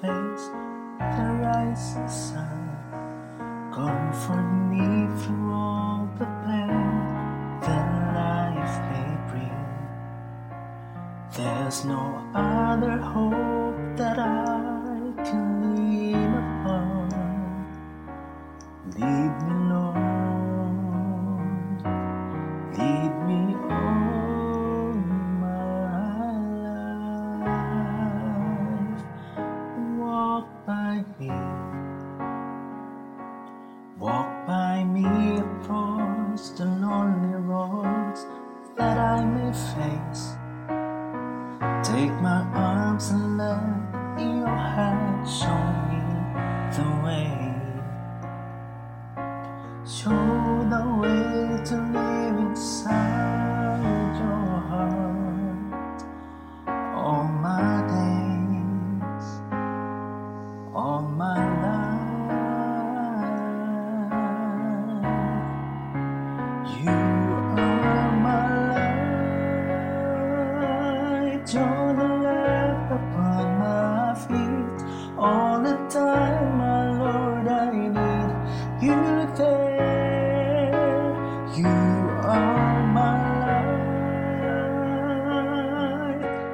face the rising sun. Comfort me through all the pain There's no other hope that I can lean upon. Lead me, Lord. Show me the way. Show the way to live inside your heart. All my days, all my life. You are my light. There. You are my light.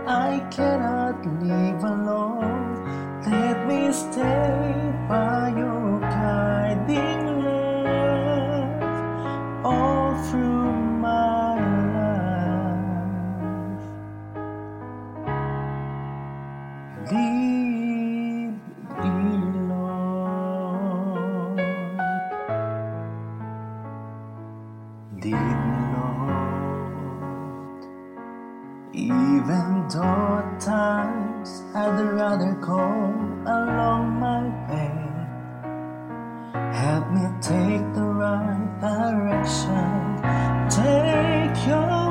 I cannot live alone. Let me stay Even though at times I'd rather go along my way. Help me take the right direction. Take your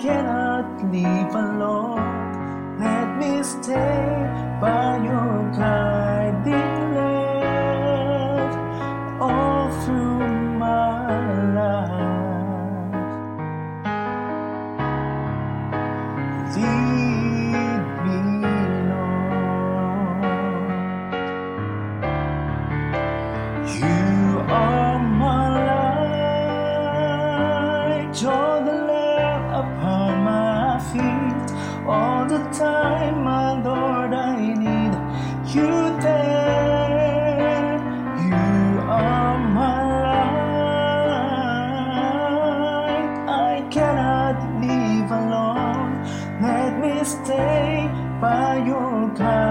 cannot live alone. Let me stay by your guiding love all through my life. Lead me, Lord. You your